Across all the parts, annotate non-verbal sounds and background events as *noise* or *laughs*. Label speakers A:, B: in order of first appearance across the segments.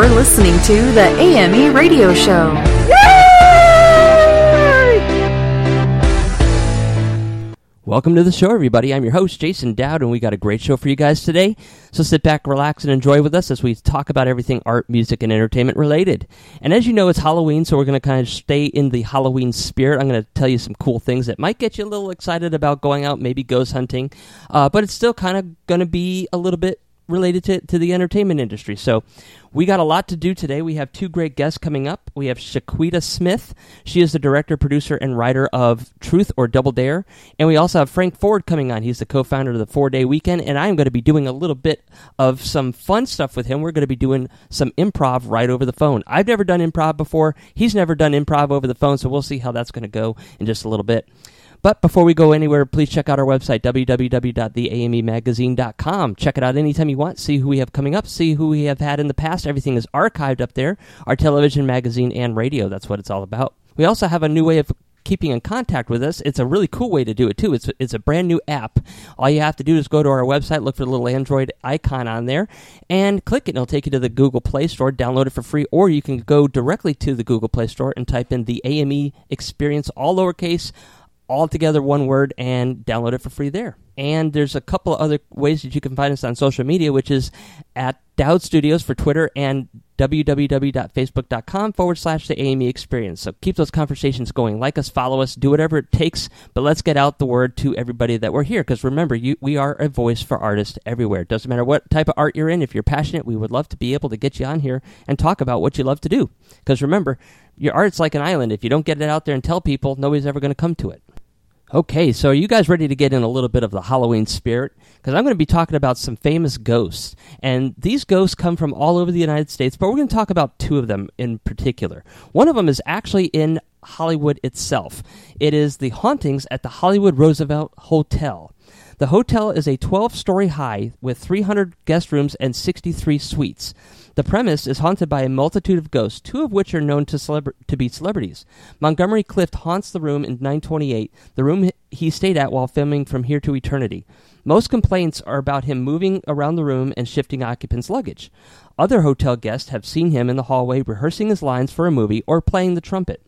A: You're listening to the AME Radio Show.
B: Welcome to the show, everybody. I'm your host, Jason Dowd, and we got a great show for you guys today. So sit back, relax, and enjoy with us as we talk about everything art, music, and entertainment related. And as you know, it's Halloween, so we're going to kind of stay in the Halloween spirit. I'm going to tell you some cool things that might get you a little excited about going out, maybe ghost hunting, uh, but it's still kind of going to be a little bit related to, to the entertainment industry. So we got a lot to do today. We have two great guests coming up. We have Shaquita Smith. She is the director, producer, and writer of Truth or Double Dare. And we also have Frank Ford coming on. He's the co founder of the Four Day Weekend. And I'm going to be doing a little bit of some fun stuff with him. We're going to be doing some improv right over the phone. I've never done improv before. He's never done improv over the phone. So we'll see how that's going to go in just a little bit. But before we go anywhere, please check out our website, www.theamemagazine.com. Check it out anytime you want. See who we have coming up. See who we have had in the past. Everything is archived up there. Our television, magazine, and radio. That's what it's all about. We also have a new way of keeping in contact with us. It's a really cool way to do it too. It's it's a brand new app. All you have to do is go to our website, look for the little Android icon on there, and click it. And it'll take you to the Google Play Store. Download it for free, or you can go directly to the Google Play Store and type in the AME Experience, all lowercase all together one word and download it for free there. And there's a couple of other ways that you can find us on social media, which is at Dowd Studios for Twitter and www.facebook.com forward slash the AME experience. So keep those conversations going. Like us, follow us, do whatever it takes, but let's get out the word to everybody that we're here. Because remember, you, we are a voice for artists everywhere. It doesn't matter what type of art you're in. If you're passionate, we would love to be able to get you on here and talk about what you love to do. Because remember, your art's like an island. If you don't get it out there and tell people, nobody's ever going to come to it. Okay, so are you guys ready to get in a little bit of the Halloween spirit? Because I'm going to be talking about some famous ghosts. And these ghosts come from all over the United States, but we're going to talk about two of them in particular. One of them is actually in Hollywood itself. It is the hauntings at the Hollywood Roosevelt Hotel. The hotel is a 12 story high with 300 guest rooms and 63 suites. The premise is haunted by a multitude of ghosts, two of which are known to, celebra- to be celebrities. Montgomery Clift haunts the room in 928, the room he stayed at while filming From Here to Eternity. Most complaints are about him moving around the room and shifting occupants' luggage. Other hotel guests have seen him in the hallway rehearsing his lines for a movie or playing the trumpet.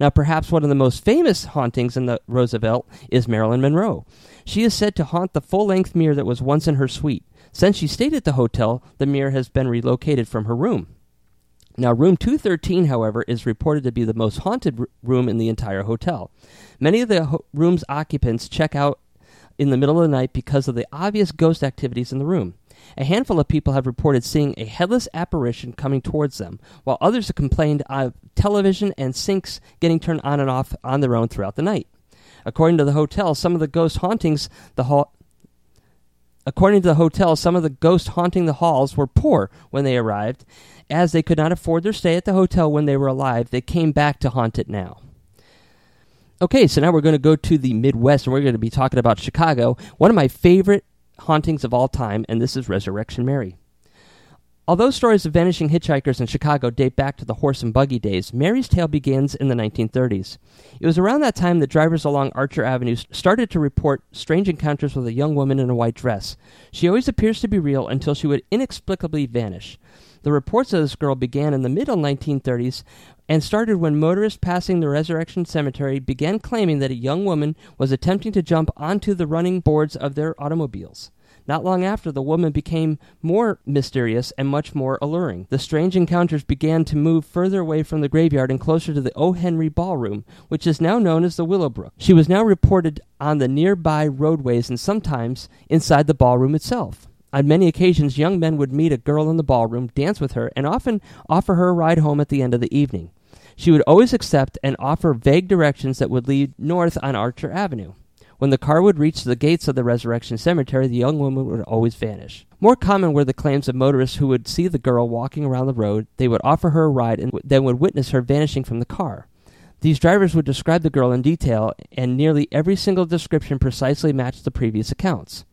B: Now, perhaps one of the most famous hauntings in the Roosevelt is Marilyn Monroe. She is said to haunt the full length mirror that was once in her suite. Since she stayed at the hotel, the mirror has been relocated from her room. Now, room 213, however, is reported to be the most haunted r- room in the entire hotel. Many of the ho- room's occupants check out in the middle of the night because of the obvious ghost activities in the room. A handful of people have reported seeing a headless apparition coming towards them, while others have complained of television and sinks getting turned on and off on their own throughout the night. According to the hotel, some of the ghost hauntings the hall According to the hotel, some of the ghosts haunting the halls were poor when they arrived. As they could not afford their stay at the hotel when they were alive, they came back to haunt it now. Okay, so now we're going to go to the Midwest and we're going to be talking about Chicago, one of my favorite hauntings of all time, and this is Resurrection Mary. Although stories of vanishing hitchhikers in Chicago date back to the horse and buggy days, Mary's tale begins in the 1930s. It was around that time that drivers along Archer Avenue started to report strange encounters with a young woman in a white dress. She always appears to be real until she would inexplicably vanish. The reports of this girl began in the middle 1930s and started when motorists passing the Resurrection Cemetery began claiming that a young woman was attempting to jump onto the running boards of their automobiles. Not long after, the woman became more mysterious and much more alluring. The strange encounters began to move further away from the graveyard and closer to the O. Henry Ballroom, which is now known as the Willowbrook. She was now reported on the nearby roadways and sometimes inside the ballroom itself. On many occasions, young men would meet a girl in the ballroom, dance with her, and often offer her a ride home at the end of the evening. She would always accept and offer vague directions that would lead north on Archer Avenue. When the car would reach the gates of the Resurrection Cemetery, the young woman would always vanish. More common were the claims of motorists who would see the girl walking around the road, they would offer her a ride, and then would witness her vanishing from the car. These drivers would describe the girl in detail, and nearly every single description precisely matched the previous accounts.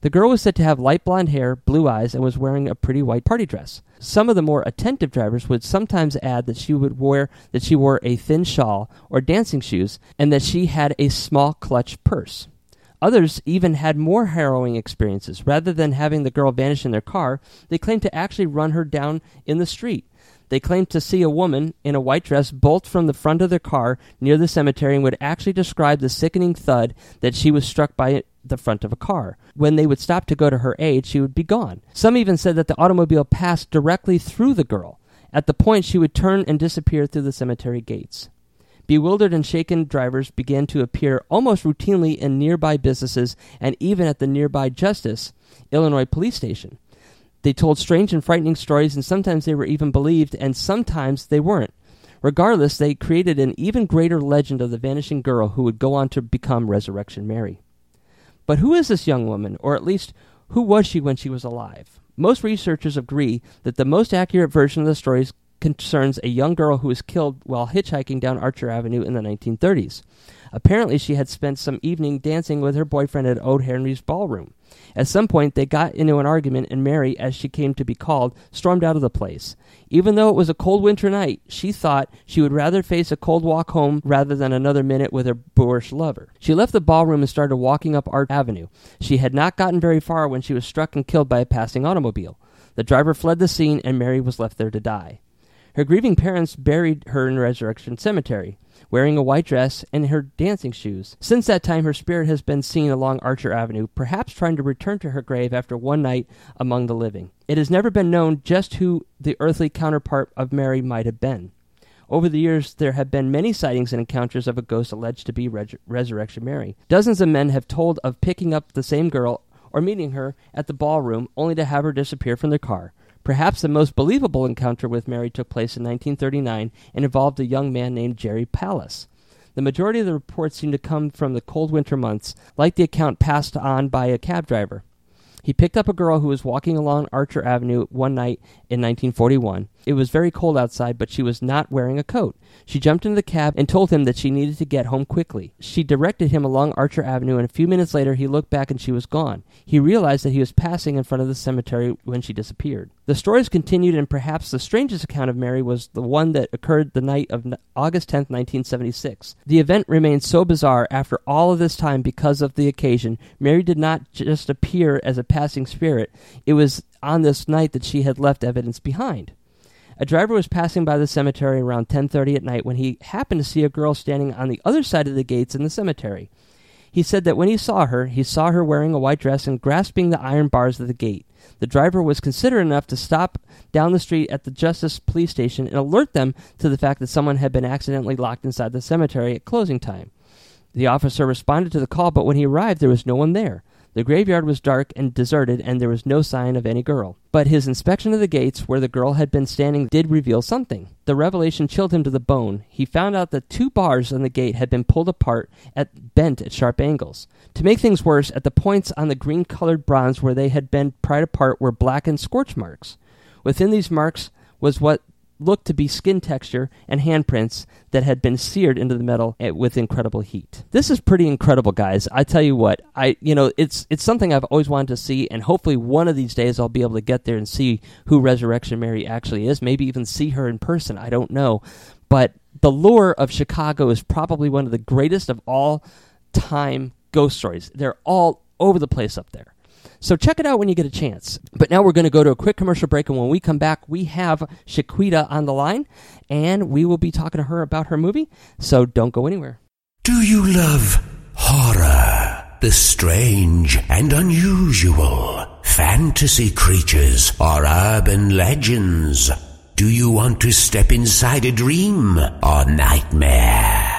B: The girl was said to have light blonde hair, blue eyes, and was wearing a pretty white party dress. Some of the more attentive drivers would sometimes add that she would wear that she wore a thin shawl or dancing shoes and that she had a small clutch purse. Others even had more harrowing experiences. Rather than having the girl vanish in their car, they claimed to actually run her down in the street. They claimed to see a woman in a white dress bolt from the front of their car near the cemetery and would actually describe the sickening thud that she was struck by the front of a car. When they would stop to go to her aid, she would be gone. Some even said that the automobile passed directly through the girl. At the point, she would turn and disappear through the cemetery gates. Bewildered and shaken drivers began to appear almost routinely in nearby businesses and even at the nearby Justice, Illinois police station. They told strange and frightening stories, and sometimes they were even believed, and sometimes they weren't. Regardless, they created an even greater legend of the vanishing girl who would go on to become Resurrection Mary. But who is this young woman, or at least who was she when she was alive? Most researchers agree that the most accurate version of the story concerns a young girl who was killed while hitchhiking down Archer Avenue in the 1930s. Apparently, she had spent some evening dancing with her boyfriend at O. Henry's ballroom. At some point, they got into an argument, and Mary, as she came to be called, stormed out of the place. Even though it was a cold winter night, she thought she would rather face a cold walk home rather than another minute with her boorish lover. She left the ballroom and started walking up Art Avenue. She had not gotten very far when she was struck and killed by a passing automobile. The driver fled the scene, and Mary was left there to die. Her grieving parents buried her in Resurrection Cemetery wearing a white dress and her dancing shoes. Since that time, her spirit has been seen along Archer Avenue, perhaps trying to return to her grave after one night among the living. It has never been known just who the earthly counterpart of Mary might have been. Over the years, there have been many sightings and encounters of a ghost alleged to be Resurrection Mary. Dozens of men have told of picking up the same girl or meeting her at the ballroom only to have her disappear from their car. Perhaps the most believable encounter with Mary took place in 1939 and involved a young man named Jerry Palus. The majority of the reports seem to come from the cold winter months, like the account passed on by a cab driver. He picked up a girl who was walking along Archer Avenue one night in 1941. It was very cold outside, but she was not wearing a coat. She jumped into the cab and told him that she needed to get home quickly. She directed him along Archer Avenue, and a few minutes later he looked back and she was gone. He realized that he was passing in front of the cemetery when she disappeared. The stories continued, and perhaps the strangest account of Mary was the one that occurred the night of August 10, 1976. The event remains so bizarre after all of this time because of the occasion. Mary did not just appear as a passing spirit, it was on this night that she had left evidence behind. A driver was passing by the cemetery around 10:30 at night when he happened to see a girl standing on the other side of the gates in the cemetery. He said that when he saw her, he saw her wearing a white dress and grasping the iron bars of the gate. The driver was considerate enough to stop down the street at the Justice Police Station and alert them to the fact that someone had been accidentally locked inside the cemetery at closing time. The officer responded to the call, but when he arrived, there was no one there. The graveyard was dark and deserted, and there was no sign of any girl. But his inspection of the gates where the girl had been standing did reveal something. The revelation chilled him to the bone. He found out that two bars on the gate had been pulled apart at bent at sharp angles. To make things worse, at the points on the green colored bronze where they had been pried apart were blackened scorch marks. Within these marks was what looked to be skin texture and handprints that had been seared into the metal with incredible heat. This is pretty incredible, guys. I tell you what, I you know it's it's something I've always wanted to see, and hopefully one of these days I'll be able to get there and see who Resurrection Mary actually is. Maybe even see her in person. I don't know, but the lore of Chicago is probably one of the greatest of all time ghost stories. They're all over the place up there. So check it out when you get a chance. But now we're going to go to a quick commercial break, and when we come back, we have Shaquita on the line, and we will be talking to her about her movie. So don't go anywhere.
C: Do you love horror, the strange and unusual, fantasy creatures, or urban legends? Do you want to step inside a dream or nightmare?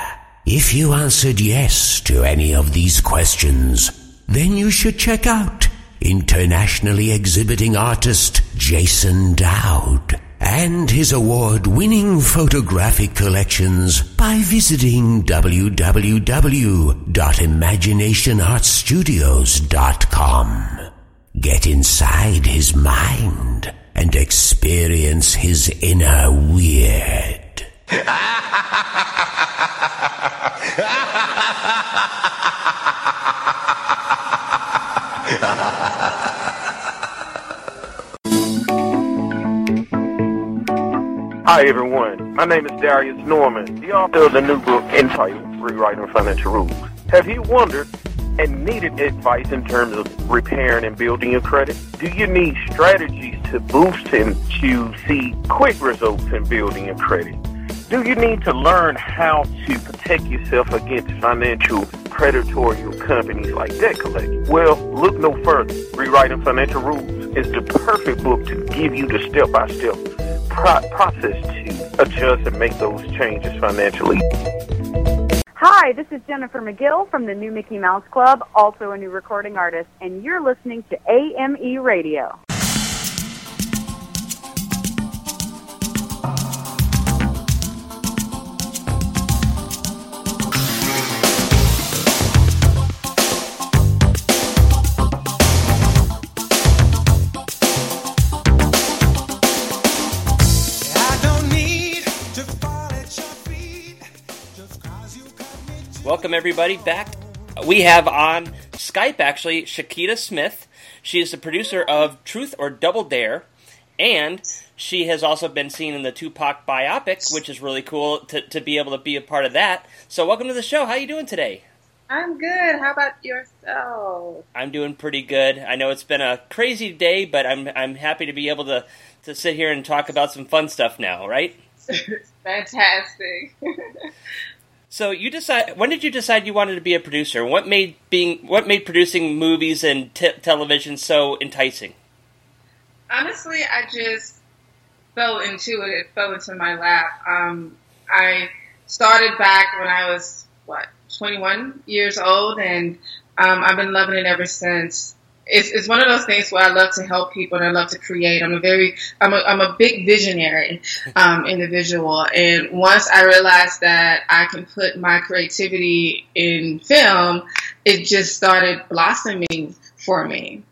C: If you answered yes to any of these questions, then you should check out internationally exhibiting artist Jason Dowd and his award-winning photographic collections by visiting www.imaginationartstudios.com. Get inside his mind and experience his inner weird. *laughs*
D: Hi, everyone. My name is Darius Norman, the author of the new book entitled Rewriting Financial Rules. Have you wondered and needed advice in terms of repairing and building your credit? Do you need strategies to boost and to see quick results in building your credit? Do you need to learn how to protect yourself against financial predatory companies like debt collectors? Well, look no further. Rewriting Financial Rules is the perfect book to give you the step-by-step pro- process to adjust and make those changes financially.
E: Hi, this is Jennifer McGill from the New Mickey Mouse Club, also a new recording artist, and you're listening to AME Radio.
B: Welcome everybody back. We have on Skype actually Shaquita Smith. She is the producer of Truth or Double Dare, and she has also been seen in the Tupac biopic, which is really cool to, to be able to be a part of that. So welcome to the show. How are you doing today?
F: I'm good. How about yourself?
B: I'm doing pretty good. I know it's been a crazy day, but I'm I'm happy to be able to to sit here and talk about some fun stuff now, right? *laughs*
F: Fantastic. *laughs*
B: So you decide when did you decide you wanted to be a producer? What made being what made producing movies and t- television so enticing?
F: Honestly, I just fell into it. It fell into my lap. Um, I started back when I was what 21 years old, and um, I've been loving it ever since it's, it's one of those things where I love to help people and I love to create. I'm a very, I'm a, I'm a big visionary, um, individual. And once I realized that I can put my creativity in film, it just started blossoming for me.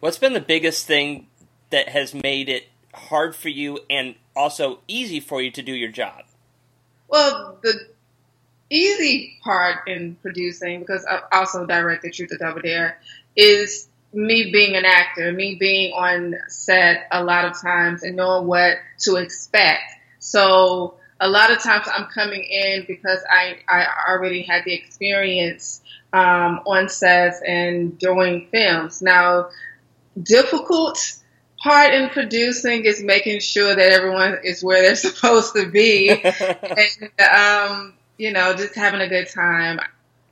B: What's been the biggest thing that has made it hard for you and also easy for you to do your job?
F: Well, the easy part in producing, because I also directed Truth or Double Dare, is me being an actor, me being on set a lot of times and knowing what to expect. So a lot of times I'm coming in because I, I already had the experience um, on sets and doing films. Now, difficult part in producing is making sure that everyone is where they're *laughs* supposed to be *laughs* and, um, you know, just having a good time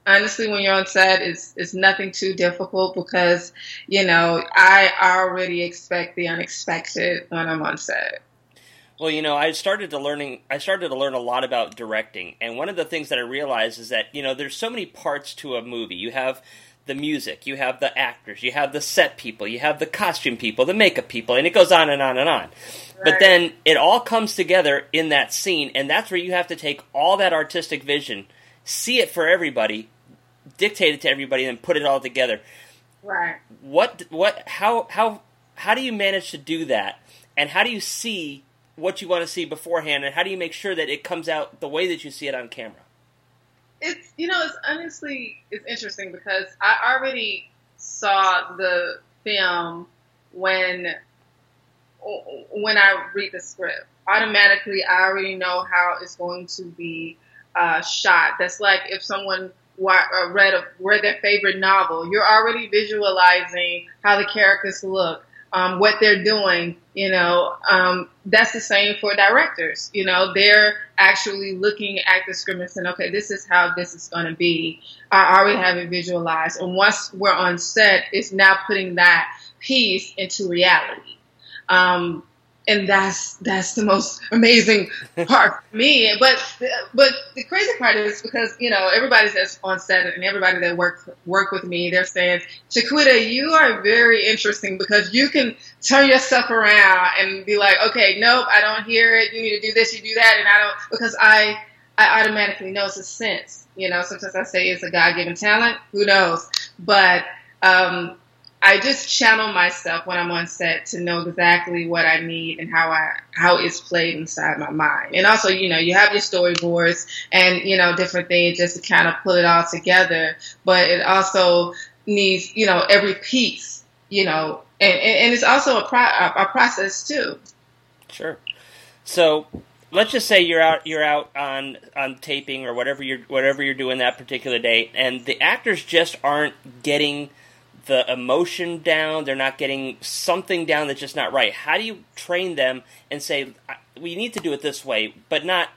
F: honestly, when you're on set, it's it's nothing too difficult because you know I already expect the unexpected when I'm on set.
B: Well, you know, I started to learning. I started to learn a lot about directing, and one of the things that I realized is that you know there's so many parts to a movie. You have the music, you have the actors, you have the set people, you have the costume people, the makeup people, and it goes on and on and on. Right. But then it all comes together in that scene, and that's where you have to take all that artistic vision, see it for everybody, dictate it to everybody and put it all together.
F: Right.
B: What what how how how do you manage to do that? And how do you see what you want to see beforehand and how do you make sure that it comes out the way that you see it on camera?
F: It's you know, it's honestly it's interesting because I already saw the film when when I read the script. Automatically I already know how it's going to be uh, shot. That's like if someone read a, read their favorite novel, you're already visualizing how the characters look, um, what they're doing. You know, um, that's the same for directors. You know, they're actually looking at the script and saying, okay, this is how this is going to be. I already have it visualized, and once we're on set, it's now putting that piece into reality. Um, and that's that's the most amazing part for me. But but the crazy part is because you know everybody that's on set and everybody that work work with me, they're saying, Shaquita, you are very interesting because you can turn yourself around and be like, okay, nope, I don't hear it. You need to do this, you do that, and I don't because I I automatically know it's a sense. You know, sometimes I say it's a God given talent. Who knows? But um, I just channel myself when I'm on set to know exactly what I need and how I how it's played inside my mind. And also, you know, you have your storyboards and you know different things just to kind of pull it all together. But it also needs, you know, every piece, you know, and, and it's also a, pro- a process too.
B: Sure. So let's just say you're out you're out on on taping or whatever you're whatever you're doing that particular day, and the actors just aren't getting the emotion down. They're not getting something down that's just not right. How do you train them and say we need to do it this way, but not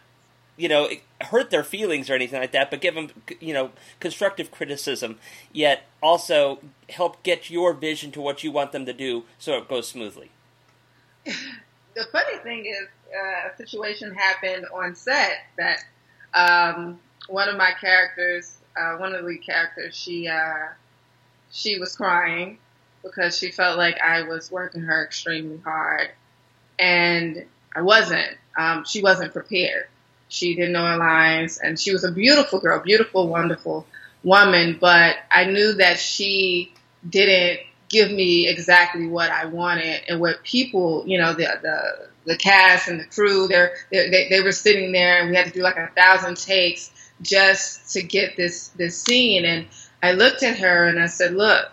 B: you know hurt their feelings or anything like that, but give them you know constructive criticism, yet also help get your vision to what you want them to do so it goes smoothly. *laughs*
F: The funny thing is, uh, a situation happened on set that um, one of my characters, uh, one of the lead characters, she uh, she was crying because she felt like I was working her extremely hard, and I wasn't. Um, she wasn't prepared. She didn't know her lines, and she was a beautiful girl, beautiful, wonderful woman. But I knew that she didn't give me exactly what I wanted and what people, you know, the the the cast and the crew, they're, they're, they they were sitting there, and we had to do like a thousand takes just to get this this scene. And I looked at her and I said, look,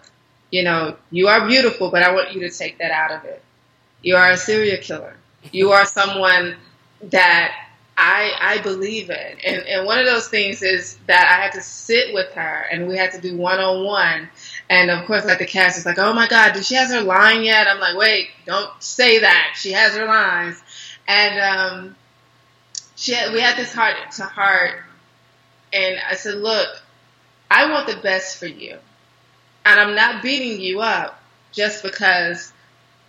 F: you know, you are beautiful, but I want you to take that out of it. You are a serial killer. You are someone that I I believe in. And and one of those things is that I had to sit with her and we had to do one on one. And of course like the cast is like, Oh my God, did she has her line yet? I'm like, wait, don't say that. She has her lines. And um she had, we had this heart to heart and I said, Look, I want the best for you. And I'm not beating you up just because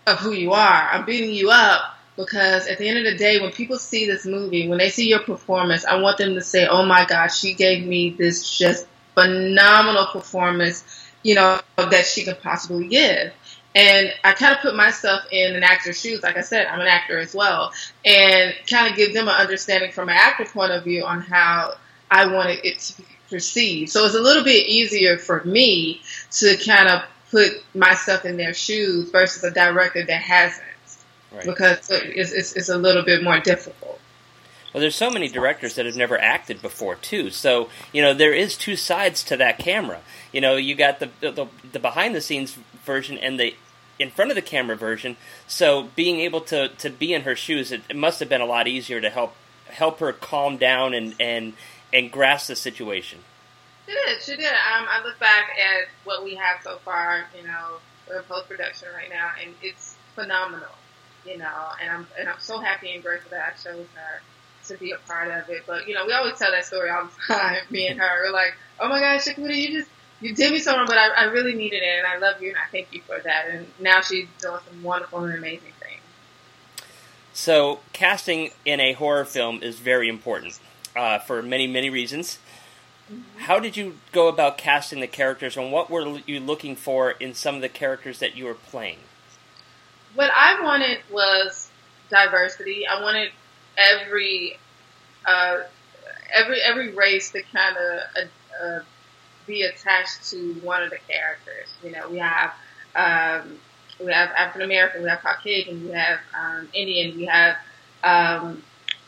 F: of who you are. I'm beating you up because at the end of the day, when people see this movie, when they see your performance, I want them to say, oh my God, she gave me this just phenomenal performance, you know, that she could possibly give. And I kind of put myself in an actor's shoes. Like I said, I'm an actor as well. And kind of give them an understanding from an actor point of view on how I wanted it to be perceived. So it's a little bit easier for me to kind of put myself in their shoes versus a director that hasn't. Right. Because it's, it's, it's a little bit more difficult.
B: Well, there's so many directors that have never acted before too. So you know there is two sides to that camera. You know you got the the, the behind the scenes version and the in front of the camera version. So being able to, to be in her shoes, it, it must have been a lot easier to help help her calm down and and and grasp the situation.
F: She did. She did. Um, I look back at what we have so far. You know, we're in post production right now, and it's phenomenal. You know, and I'm and I'm so happy and grateful that I chose her to be a part of it. But you know, we always tell that story all the *laughs* time. Me and her, we're like, "Oh my gosh, Shaquita, you just you did me so wrong, but I, I really needed it, and I love you, and I thank you for that." And now she's doing some wonderful and amazing things.
B: So, casting in a horror film is very important uh, for many, many reasons. How did you go about casting the characters, and what were you looking for in some of the characters that you were playing?
F: What I wanted was diversity. I wanted every uh, every every race to kind of uh, uh, be attached to one of the characters. You know, we have um, we have African American, we have Caucasian, we have um, Indian, we have um,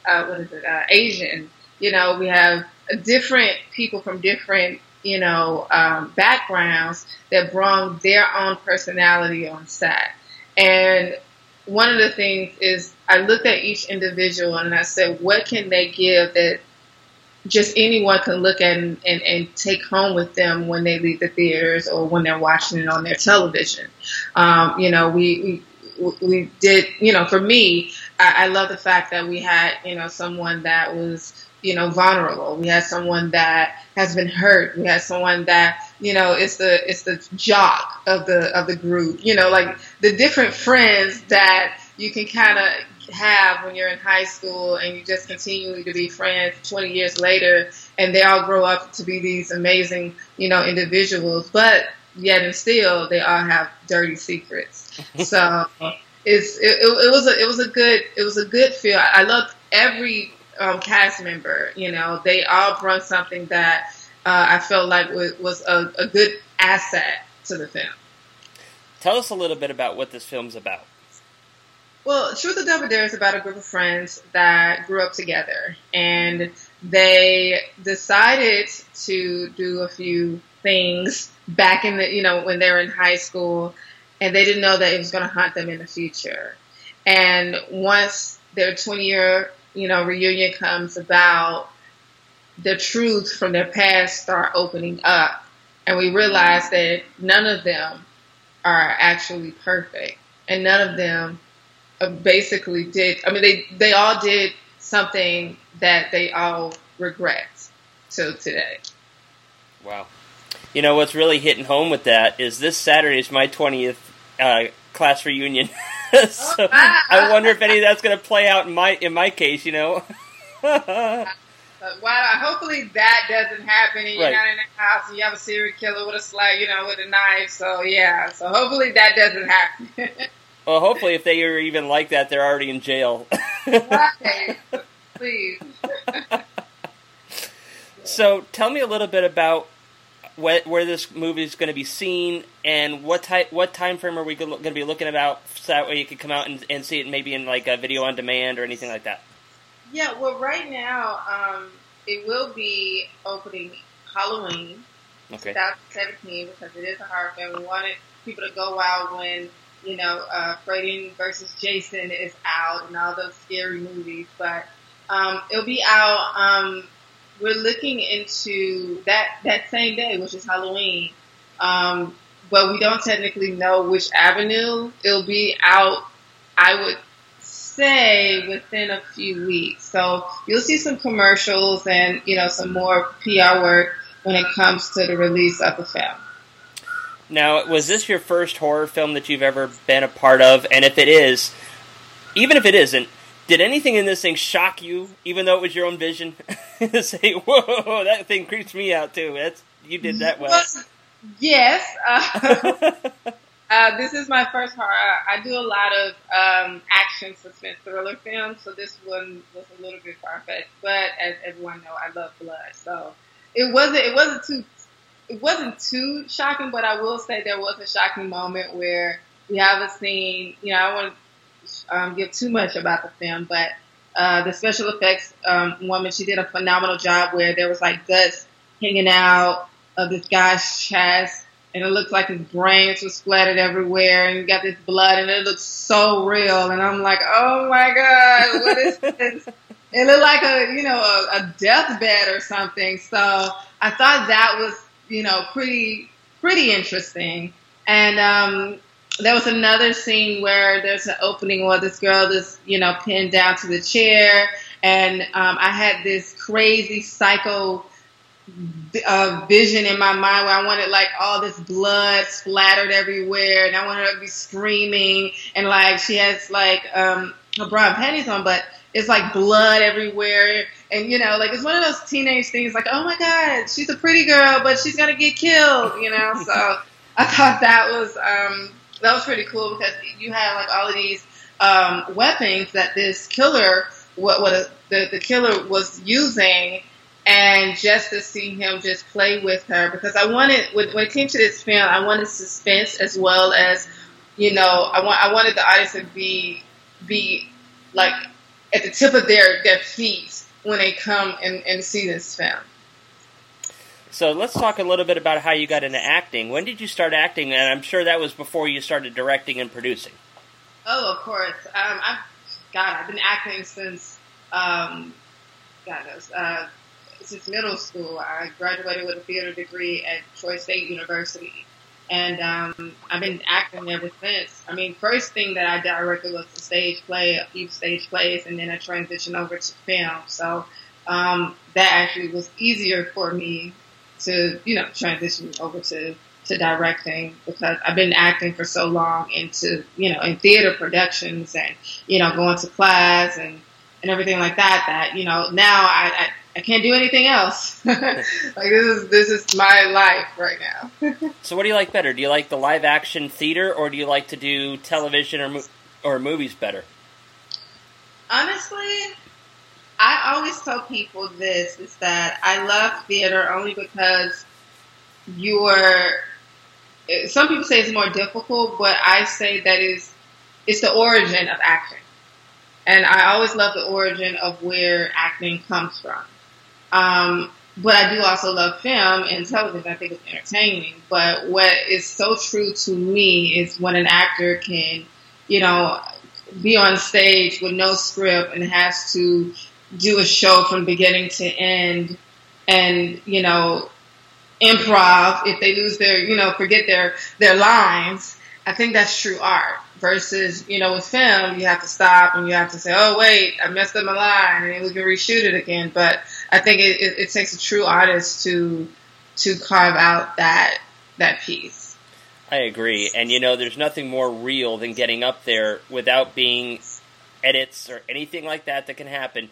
F: uh, what is it, uh, Asian. You know, we have different people from different, you know, um, backgrounds that brought their own personality on set. And one of the things is I looked at each individual and I said, what can they give that just anyone can look at and, and, and, take home with them when they leave the theaters or when they're watching it on their television. Um, you know, we, we, we did, you know, for me, I, I love the fact that we had, you know, someone that was you know, vulnerable. We had someone that has been hurt. We had someone that, you know, it's the it's the jock of the of the group. You know, like the different friends that you can kind of have when you're in high school and you just continue to be friends 20 years later and they all grow up to be these amazing, you know, individuals, but yet and still they all have dirty secrets. *laughs* so it's, it, it, it, was a, it was a good, it was a good feel. I loved every um, cast member, you know, they all brought something that uh, I felt like was, was a, a good asset to the film.
B: Tell us a little bit about what this film's about.
F: Well, Truth or Double Dare is about a group of friends that grew up together and they decided to do a few things back in the, you know, when they were in high school and they didn't know that it was going to haunt them in the future. And once their 20 year, you know, reunion comes about, the truths from their past start opening up. And we realize that none of them are actually perfect and none of them uh, basically did. I mean, they they all did something that they all regret till today.
B: Wow. You know what's really hitting home with that is this Saturday is my twentieth uh, class reunion. *laughs* *laughs* so I wonder if any of that's going to play out in my in my case. You know. *laughs*
F: But hopefully that doesn't happen and you're right. not in the house and you have a serial killer with a slide, you know, with a knife. So yeah, so hopefully that doesn't happen. *laughs*
B: Well, hopefully, if they are even like that, they're already in jail.
F: right. Please.
B: so, tell me a little bit about where, where this movie is going to be seen and what type, what time frame are we going to be looking about so that way you can come out and, and see it maybe in like a video on demand or anything like that.
F: Yeah, well, right now um, it will be opening Halloween, okay. 2017, because it is a horror film. We wanted people to go out when you know, uh, Freddy versus Jason is out and all those scary movies, but um, it'll be out. Um, we're looking into that that same day, which is Halloween, um, but we don't technically know which avenue it'll be out. I would say within a few weeks. So you'll see some commercials and you know some more PR work when it comes to the release of the film.
B: Now, was this your first horror film that you've ever been a part of? And if it is, even if it isn't, did anything in this thing shock you, even though it was your own vision? *laughs* Say, whoa, that thing creeps me out too. That's you did that well.
F: Yes. Uh, *laughs* uh, this is my first horror. I do a lot of um, action suspense thriller films, so this one was a little bit far fetched. But as everyone know, I love blood, so it wasn't it wasn't too it wasn't too shocking, but I will say there was a shocking moment where we have a scene. You know, I won't um, give too much about the film, but uh, the special effects um, woman, she did a phenomenal job where there was like guts hanging out of this guy's chest, and it looked like his brains were splattered everywhere, and you got this blood, and it looks so real. And I'm like, oh my god, what is *laughs* this? it looked like a you know a, a deathbed or something. So I thought that was you know, pretty pretty interesting. And um, there was another scene where there's an opening where this girl is, you know, pinned down to the chair, and um, I had this crazy psycho uh, vision in my mind where I wanted like all this blood splattered everywhere, and I wanted her to be screaming, and like she has like um, her bra and panties on, but it's like blood everywhere. And you know, like it's one of those teenage things like, oh my God, she's a pretty girl, but she's gonna get killed, you know? so *laughs* I thought that was um that was pretty cool because you had like all of these um weapons that this killer what what a, the, the killer was using and just to see him just play with her because I wanted when, when it came to this film I wanted suspense as well as you know I want I wanted the audience to be be like at the tip of their, their feet when they come and, and see this film.
B: So let's talk a little bit about how you got into acting. When did you start acting? And I'm sure that was before you started directing and producing.
F: Oh, of course. Um, I've, God, I've been acting since, um, God knows, uh, since middle school. I graduated with a theater degree at Troy State University. And um, I've been acting ever since. I mean, first thing that I directed was a stage play, a few stage plays, and then I transitioned over to film. So um, that actually was easier for me to, you know, transition over to to directing because I've been acting for so long into you know in theater productions and you know going to class and and everything like that that you know now I I, I can't do anything else *laughs* like this is this is my life right now. *laughs*
B: so what do you like better? Do you like the live action theater or do you like to do television or mo- or movies better?
F: Honestly, I always tell people this is that I love theater only because you're some people say it's more difficult, but I say that is it's the origin of acting. And I always love the origin of where acting comes from. Um, but I do also love film and television. I think it's entertaining. But what is so true to me is when an actor can, you know, be on stage with no script and has to do a show from beginning to end and, you know, improv if they lose their, you know, forget their, their lines. I think that's true art versus, you know, with film, you have to stop and you have to say, oh, wait, I messed up my line and we can reshoot it again. But I think it, it, it takes a true artist to, to carve out that, that piece.
B: I agree. And you know, there's nothing more real than getting up there without being edits or anything like that that can happen.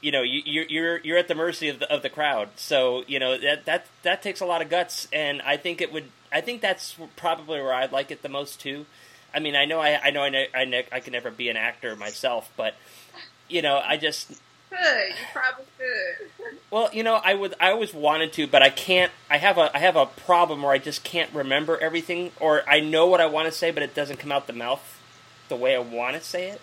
B: You know, you, you're you're you're at the mercy of the of the crowd. So you know that that that takes a lot of guts, and I think it would. I think that's probably where I'd like it the most too. I mean, I know I I know I know, I, know, I can never be an actor myself, but you know, I just
F: could. You probably could.
B: Well, you know, I would. I always wanted to, but I can't. I have a. I have a problem where I just can't remember everything, or I know what I want to say, but it doesn't come out the mouth the way I want to say it.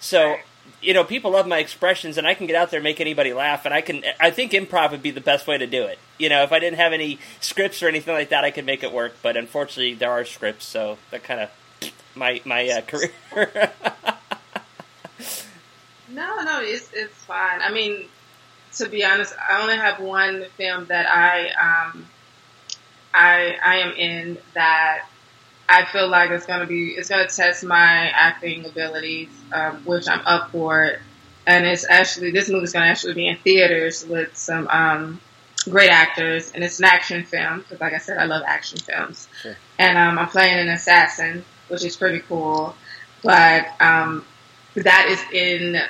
B: So, you know, people love my expressions, and I can get out there and make anybody laugh, and I can. I think improv would be the best way to do it. You know, if I didn't have any scripts or anything like that, I could make it work. But unfortunately, there are scripts, so that kind of *sniffs* my my uh, career. *laughs*
F: No, no, it's it's fine. I mean, to be honest, I only have one film that I um I I am in that I feel like it's gonna be it's gonna test my acting abilities, um, which I'm up for it. And it's actually this movie's gonna actually be in theaters with some um, great actors, and it's an action film because, like I said, I love action films.
B: Sure.
F: And um, I'm playing an assassin, which is pretty cool. But um, that is in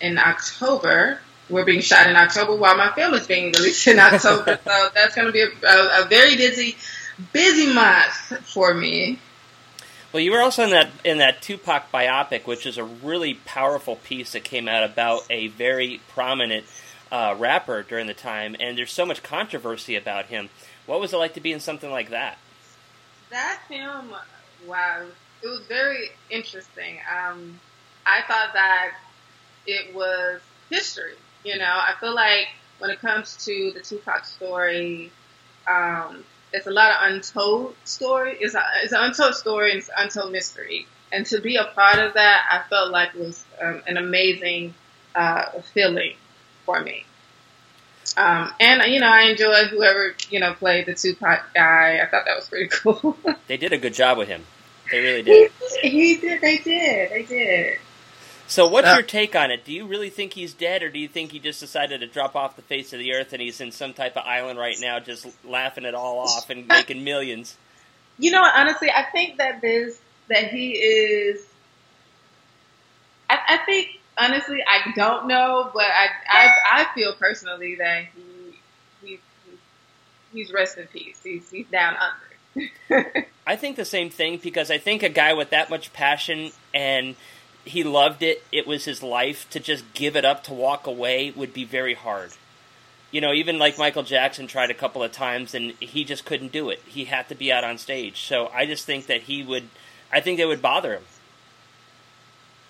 F: in October. We're being shot in October while my film is being released in October. *laughs* so that's going to be a, a, a, very busy, busy month for me.
B: Well, you were also in that in that Tupac biopic, which is a really powerful piece that came out about a very prominent uh, rapper during the time, and there's so much controversy about him. What was it like to be in something like that?
F: That film, wow, it was very interesting. Um, I thought that it was history. You know, I feel like when it comes to the Tupac story, um, it's a lot of untold story. It's, a, it's an untold story and it's an untold mystery. And to be a part of that, I felt like was um, an amazing uh, feeling for me. Um, and you know, I enjoyed whoever you know played the Tupac guy. I thought that was pretty *laughs* cool.
B: they did a good job with him. They really did.
F: He, he did. They did. They did.
B: So, what's uh, your take on it? Do you really think he's dead, or do you think he just decided to drop off the face of the earth and he's in some type of island right now, just laughing it all off and making millions?
F: You know, honestly, I think that this that he is. I, I think honestly, I don't know, but I I, I feel personally that he, he he's rest in peace. He's he's down under. *laughs*
B: I think the same thing because I think a guy with that much passion and he loved it. It was his life. To just give it up to walk away would be very hard. You know, even like Michael Jackson tried a couple of times and he just couldn't do it. He had to be out on stage. So I just think that he would. I think it would bother him.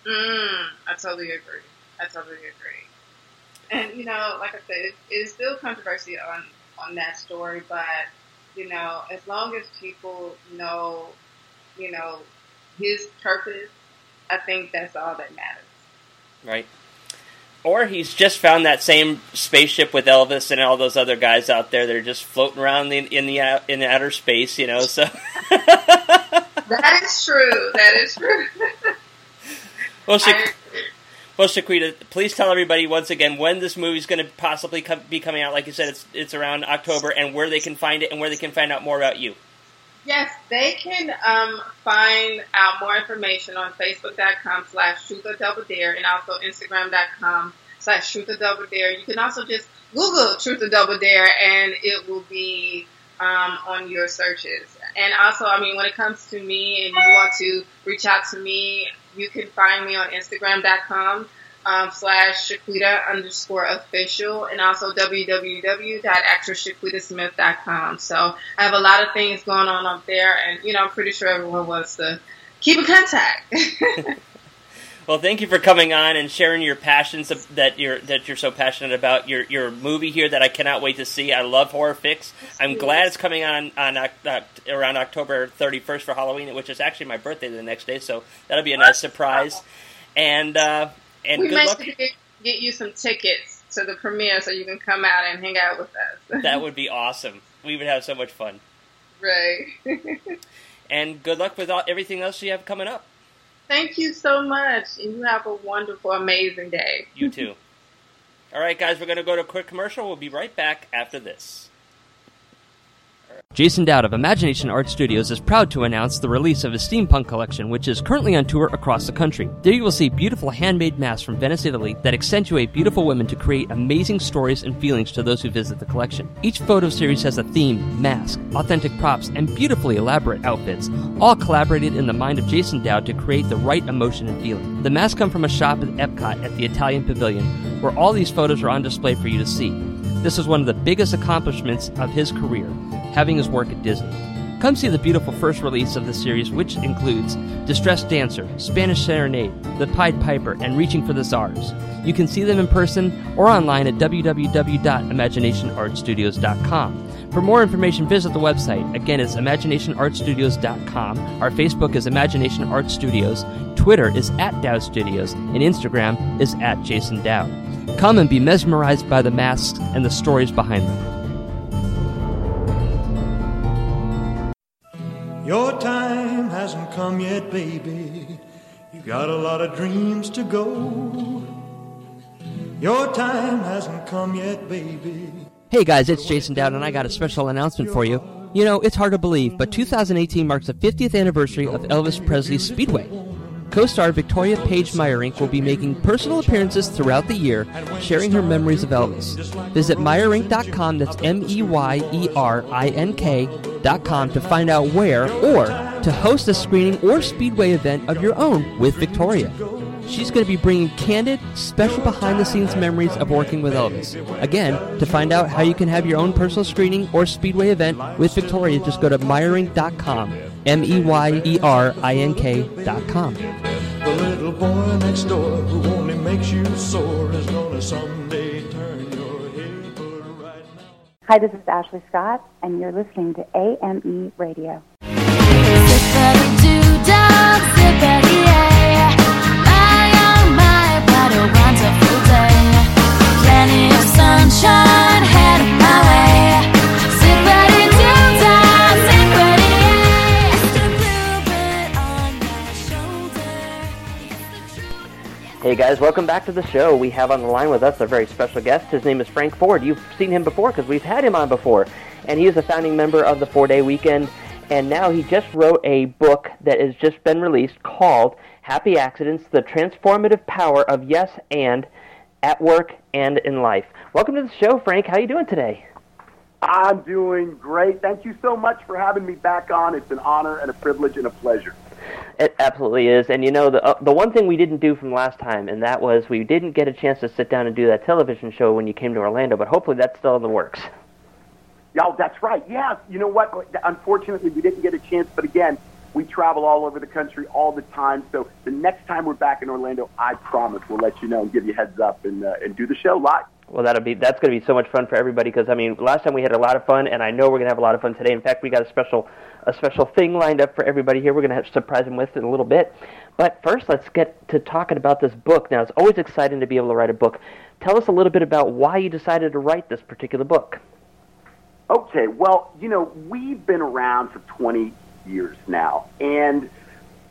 F: Mm, I totally agree. I totally agree. And you know, like I said, it is still controversy on on that story, but you know, as long as people know, you know, his purpose I think that's all that matters.
B: Right. Or he's just found that same spaceship with Elvis and all those other guys out there that are just floating around in, in the in the outer space, you know. So *laughs*
F: that is true. That is true. *laughs*
B: well, Sha- well, Shaquita, please tell everybody once again when this movie is going to possibly come, be coming out. Like you said, it's it's around October, and where they can find it, and where they can find out more about you.
F: Yes, they can um, find out more information on Facebook.com slash Truth or Double Dare and also Instagram.com slash Truth or Double Dare. You can also just Google Truth or Double Dare and it will be um, on your searches. And also, I mean, when it comes to me and you want to reach out to me, you can find me on Instagram.com um, slash Shaquita underscore official and also www.actressShaquitaSmith.com. So I have a lot of things going on up there and, you know, I'm pretty sure everyone wants to keep in contact. *laughs*
B: Well, thank you for coming on and sharing your passions that you're that you're so passionate about. Your your movie here that I cannot wait to see. I love horror fix. I'm glad it's coming on on uh, around October 31st for Halloween, which is actually my birthday the next day. So that'll be a nice surprise. And uh, and
F: we
B: good luck.
F: Get, get you some tickets to the premiere so you can come out and hang out with us. *laughs*
B: that would be awesome. We would have so much fun.
F: Right. *laughs*
B: and good luck with all, everything else you have coming up.
F: Thank you so much. And you have a wonderful, amazing day.
B: You too. all right, guys, we're going to go to a quick commercial. We'll be right back after this. Jason Dowd of Imagination Art Studios is proud to announce the release of his steampunk collection, which is currently on tour across the country. There you will see beautiful handmade masks from Venice, Italy that accentuate beautiful women to create amazing stories and feelings to those who visit the collection. Each photo series has a theme, mask, authentic props, and beautifully elaborate outfits, all collaborated in the mind of Jason Dowd to create the right emotion and feeling. The masks come from a shop at Epcot at the Italian Pavilion, where all these photos are on display for you to see. This is one of the biggest accomplishments of his career, having his work at Disney. Come see the beautiful first release of the series, which includes Distressed Dancer, Spanish Serenade, The Pied Piper, and Reaching for the Stars. You can see them in person or online at www.imaginationartstudios.com. For more information, visit the website. Again, it's imaginationartstudios.com. Our Facebook is Imagination Art Studios. Twitter is at Dowd Studios, and Instagram is at Jason Dowd. Come and be mesmerized by the masks and the stories behind them.
G: Your time hasn't come yet, baby. You got a lot of dreams to go. Your time hasn't come yet, baby.
B: Hey guys, it's Jason Dowd, and I got a special announcement for you. You know, it's hard to believe, but 2018 marks the 50th anniversary of Elvis Presley's Speedway. Co-star Victoria Paige Meyerink will be making personal appearances throughout the year, sharing her memories of Elvis. Visit Meyerink.com, that's M-E-Y-E-R-I-N-K.com to find out where, or to host a screening or speedway event of your own with Victoria. She's going to be bringing candid, special behind-the-scenes memories of working with Elvis. Again, to find out how you can have your own personal screening or speedway event with Victoria, just go to Meyerink.com. M E Y E R I N K dot com.
G: The little boy next door who only makes you sore is gonna someday turn your head, but right now.
H: Hi, this is Ashley Scott, and you're listening to AME Radio.
I: Plenty of sunshine headed my
B: Hey guys, welcome back to the show. We have on the line with us a very special guest. His name is Frank Ford. You've seen him before because we've had him on before. And he is a founding member of the Four Day Weekend. And now he just wrote a book that has just been released called Happy Accidents The Transformative Power of Yes and at Work and in Life. Welcome to the show, Frank. How are you doing today?
J: I'm doing great. Thank you so much for having me back on. It's an honor and a privilege and a pleasure.
B: It absolutely is. And you know, the uh, the one thing we didn't do from last time, and that was we didn't get a chance to sit down and do that television show when you came to Orlando. But hopefully, that's still in the works.
J: Oh, that's right. Yeah. You know what? Unfortunately, we didn't get a chance. But again, we travel all over the country all the time. So the next time we're back in Orlando, I promise we'll let you know and give you a heads up and uh, and do the show live.
B: Well, that'll be that's going to be so much fun for everybody because I mean, last time we had a lot of fun, and I know we're going to have a lot of fun today. In fact, we got a special a special thing lined up for everybody here. We're going to have surprise them with in a little bit. But first, let's get to talking about this book. Now, it's always exciting to be able to write a book. Tell us a little bit about why you decided to write this particular book.
J: Okay, well, you know, we've been around for 20 years now, and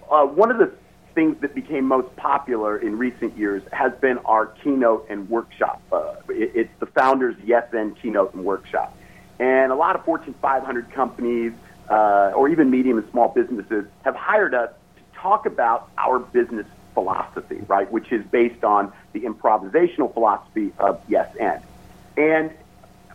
J: uh, one of the things that became most popular in recent years has been our keynote and workshop. Uh, it, it's the founders' Yes and keynote and workshop. And a lot of Fortune 500 companies, uh, or even medium and small businesses have hired us to talk about our business philosophy, right, which is based on the improvisational philosophy of yes and. And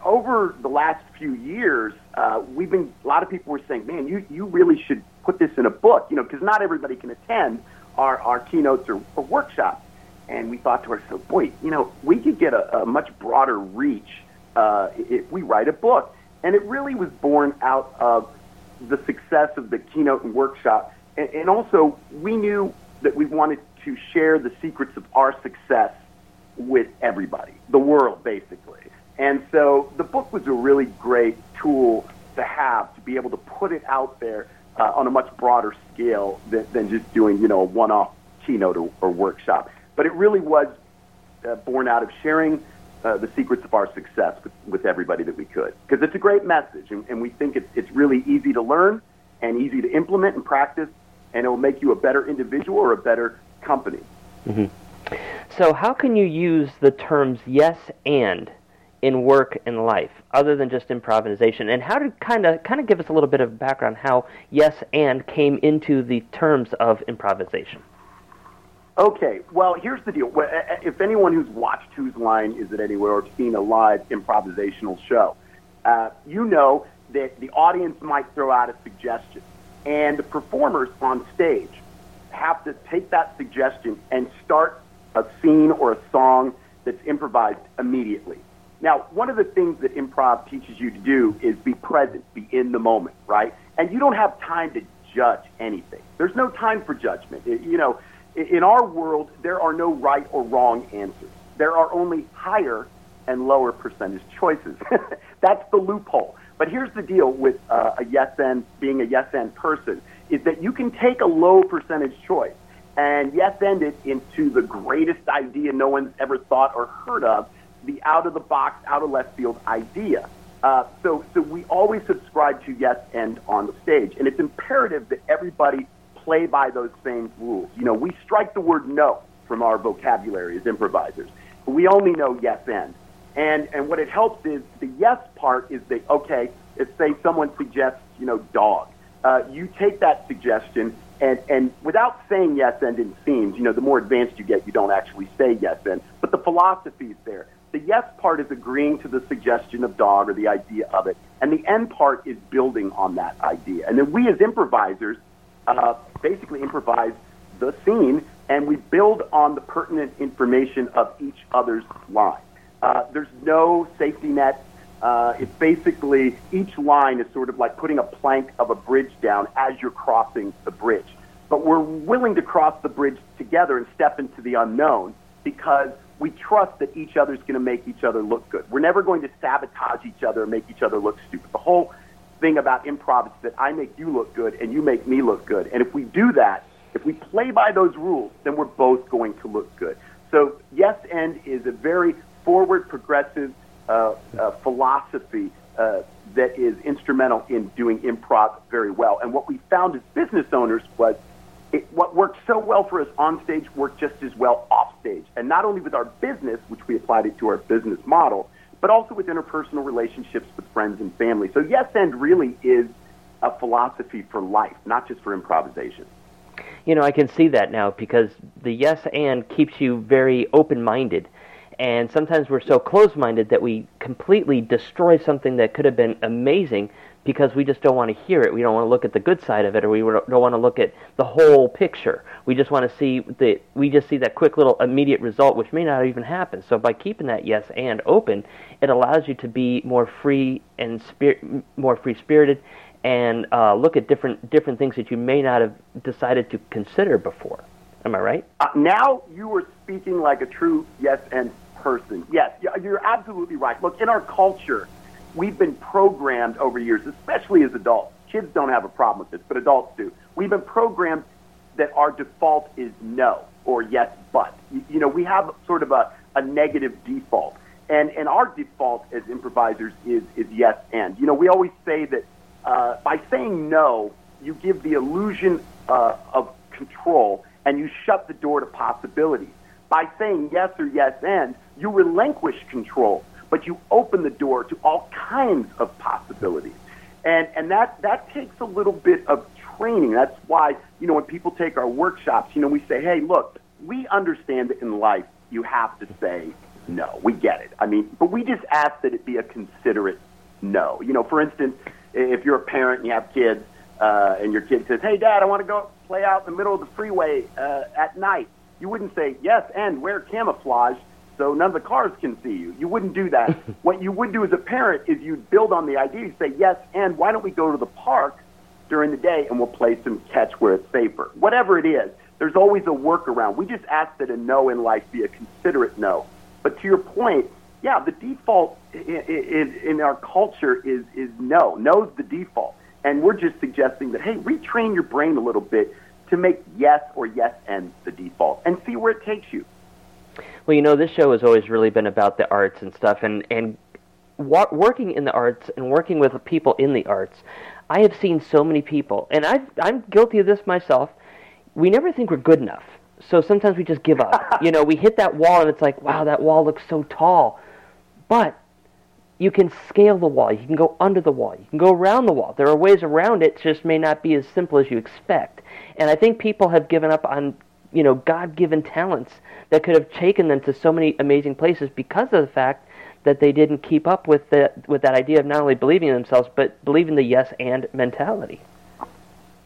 J: over the last few years, uh, we've been a lot of people were saying, "Man, you you really should put this in a book," you know, because not everybody can attend our our keynotes or, or workshops. And we thought to ourselves, "Boy, you know, we could get a, a much broader reach uh, if we write a book." And it really was born out of the success of the keynote and workshop, and, and also we knew that we wanted to share the secrets of our success with everybody, the world, basically. And so the book was a really great tool to have to be able to put it out there uh, on a much broader scale than, than just doing, you know, a one-off keynote or, or workshop. But it really was uh, born out of sharing uh, the secrets of our success with, with everybody that we could. Because it's a great message, and, and we think it's, it's really easy to learn and easy to implement and practice, and it will make you a better individual or a better company.
B: hmm So, how can you use the terms yes and in work and life, other than just improvisation? And how to kind of kind of give us a little bit of background how yes and came into the terms of improvisation.
J: Okay, well, here's the deal. If anyone who's watched Whose Line Is It Anyway or seen a live improvisational show, uh, you know that the audience might throw out a suggestion, and the performers on stage have to take that suggestion and start a scene or a song that's improvised immediately. Now, one of the things that improv teaches you to do is be present, be in the moment, right? And you don't have time to judge anything. There's no time for judgment. It- you know, in our world, there are no right or wrong answers. There are only higher and lower percentage choices. *laughs* That's the loophole. But here's the deal with uh, a yes and being a yes and person is that you can take a low percentage choice and yes end it into the greatest idea no one's ever thought or heard of, the out of the box, out of left field idea. Uh, so, so we always subscribe to yes and on the stage, and it's imperative that everybody play by those same rules. You know, we strike the word no from our vocabulary as improvisers. We only know yes and. And, and what it helps is the yes part is the, okay, if say someone suggests, you know, dog. Uh, you take that suggestion and, and without saying yes and in scenes, you know, the more advanced you get, you don't actually say yes and. But the philosophy is there. The yes part is agreeing to the suggestion of dog or the idea of it. And the end part is building on that idea. And then we as improvisers uh, basically improvise the scene and we build on the pertinent information of each other's line. Uh, there's no safety net. Uh, it's basically each line is sort of like putting a plank of a bridge down as you're crossing the bridge. But we're willing to cross the bridge together and step into the unknown because we trust that each other's going to make each other look good. We're never going to sabotage each other and make each other look stupid. The whole thing about improv is that I make you look good and you make me look good. And if we do that, if we play by those rules, then we're both going to look good. So yes and is a very forward, progressive uh, uh, philosophy uh, that is instrumental in doing improv very well. And what we found as business owners was it, what worked so well for us on stage worked just as well off stage. And not only with our business, which we applied it to our business model, but also with interpersonal relationships with friends and family. So yes and really is a philosophy for life, not just for improvisation.
B: You know, I can see that now because the yes and keeps you very open minded. And sometimes we're so close minded that we completely destroy something that could have been amazing because we just don't want to hear it. We don't want to look at the good side of it, or we don't want to look at the whole picture. We just want to see the we just see that quick little immediate result, which may not even happen. So by keeping that yes and open, it allows you to be more free and spirit, more free spirited, and uh, look at different different things that you may not have decided to consider before. Am I right?
J: Uh, now you are speaking like a true yes and person. Yes, you're absolutely right. Look, in our culture, we've been programmed over years, especially as adults. Kids don't have a problem with this, but adults do. We've been programmed that our default is no or yes, but. You, know, we have sort of a, a negative default. And, and our default as improvisers is, is yes and. You know, we always say that uh, by saying no, you give the illusion uh, of control and you shut the door to possibilities. By saying yes or yes and, you relinquish control, but you open the door to all kinds of possibilities. And and that that takes a little bit of training. That's why you know when people take our workshops, you know we say, hey, look, we understand that in life you have to say no. We get it. I mean, but we just ask that it be a considerate no. You know, for instance, if you're a parent and you have kids, uh, and your kid says, "Hey, Dad, I want to go play out in the middle of the freeway uh, at night," you wouldn't say, "Yes, and wear camouflage." So none of the cars can see you. You wouldn't do that. *laughs* what you would do as a parent is you'd build on the idea. You'd say, yes, and why don't we go to the park during the day and we'll play some catch where it's safer. Whatever it is, there's always a workaround. We just ask that a no in life be a considerate no. But to your point, yeah, the default in, in, in our culture is, is no. No's the default. And we're just suggesting that, hey, retrain your brain a little bit to make yes or yes and the default and see where it takes you.
B: Well, you know, this show has always really been about the arts and stuff, and and wa- working in the arts and working with people in the arts. I have seen so many people, and I've, I'm guilty of this myself. We never think we're good enough, so sometimes we just give up. *laughs* you know, we hit that wall, and it's like, wow, that wall looks so tall, but you can scale the wall. You can go under the wall. You can go around the wall. There are ways around it. Just may not be as simple as you expect. And I think people have given up on you know God-given talents that could have taken them to so many amazing places because of the fact that they didn't keep up with the with that idea of not only believing in themselves but believing the yes and mentality.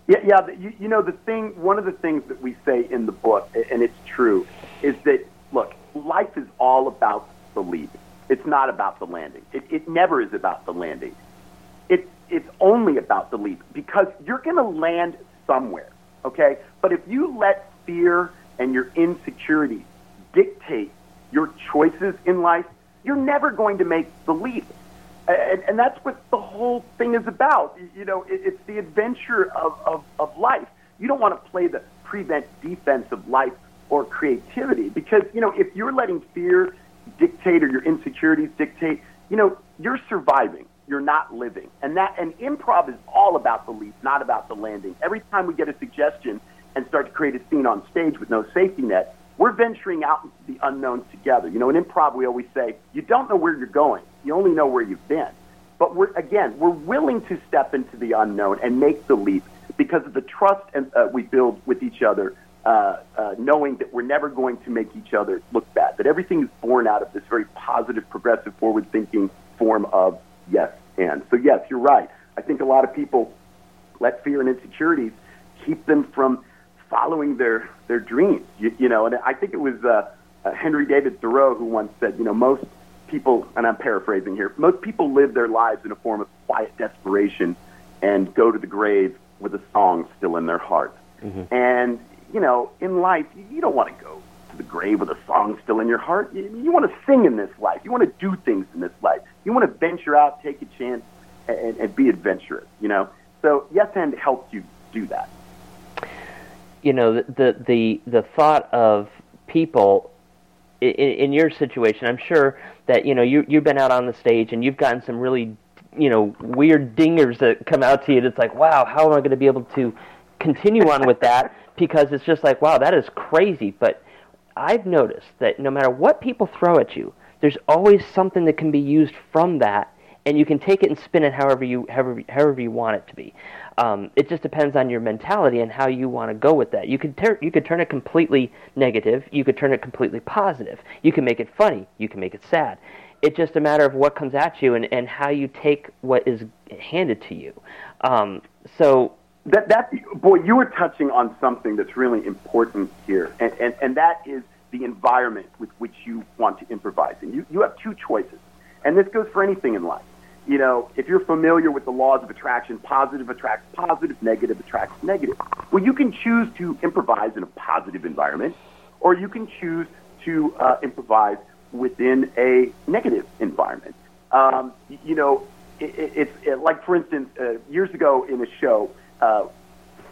J: Yeah, yeah. You, you know, the thing, one of the things that we say in the book, and it's true, is that look, life is all about the leap. It's not about the landing. It, it never is about the landing. It's it's only about the leap because you're going to land somewhere, okay? But if you let fear and your insecurities dictate your choices in life, you're never going to make the leap. And, and that's what the whole thing is about. You- You know, it, it's the adventure of, of, of life. You don't want to play the prevent defense of life or creativity because, you know, if you're letting fear dictate or your insecurities dictate, you know, you're surviving. You're not living. And that and improv is all about the leap, not about the landing. Every time we get a suggestion and start to create a scene on stage with no safety net, we're venturing out into the unknown together. You know, in improv, we always say, you don't know where you're going. You only know where you've been. But we're, again, we're willing to step into the unknown and make the leap because of the trust and, uh, we build with each other, uh, uh, knowing that we're never going to make each other look bad, that everything is born out of this very positive, progressive, forward thinking form of yes and. So, yes, you're right. I think a lot of people let fear and insecurities keep them from following their their dreams. You, you know, and I think it was uh, uh, Henry David Thoreau who once said, you know, most people, and I'm paraphrasing here, most people live their lives in a form of quiet desperation and go to the grave with a song still in their heart. And you know, in life, you, you don't want to go to the grave with a song still in your heart. You, you want to sing in this life. You want to do things in this life. You want to venture out, take a chance, and, and be adventurous. You know, so yes, and helps you do that.
B: You know the the the, thought of people in, in your situation i'm sure that you know you you've been out on the stage and you've gotten some really you know weird dingers that come out to you and it's like wow how am i going to be able to continue on with that *laughs* because it's just like wow that is crazy but i've noticed that no matter what people throw at you there's always something that can be used from that and you can take it and spin it however you however, however you want it to be. Um, it just depends on your mentality and how you want to go with that. You could ter- you could turn it completely negative. You could turn it completely positive. You can make it funny. You can make it sad. It's just a matter of what comes at you and, and how you take what is handed to you. Um, so
J: That that boy, you were touching on something that's really important here, and and, and that is the environment with which you want to improvise. And you you have two choices, and this goes for anything in life. You know, if you're familiar with the laws of attraction, positive attracts positive, negative attracts negative. Well, you can choose to improvise in a positive environment, or you can choose to uh, improvise within a negative environment. Um, you know, it, it, it's it, like, for instance, uh, years ago in a show, uh,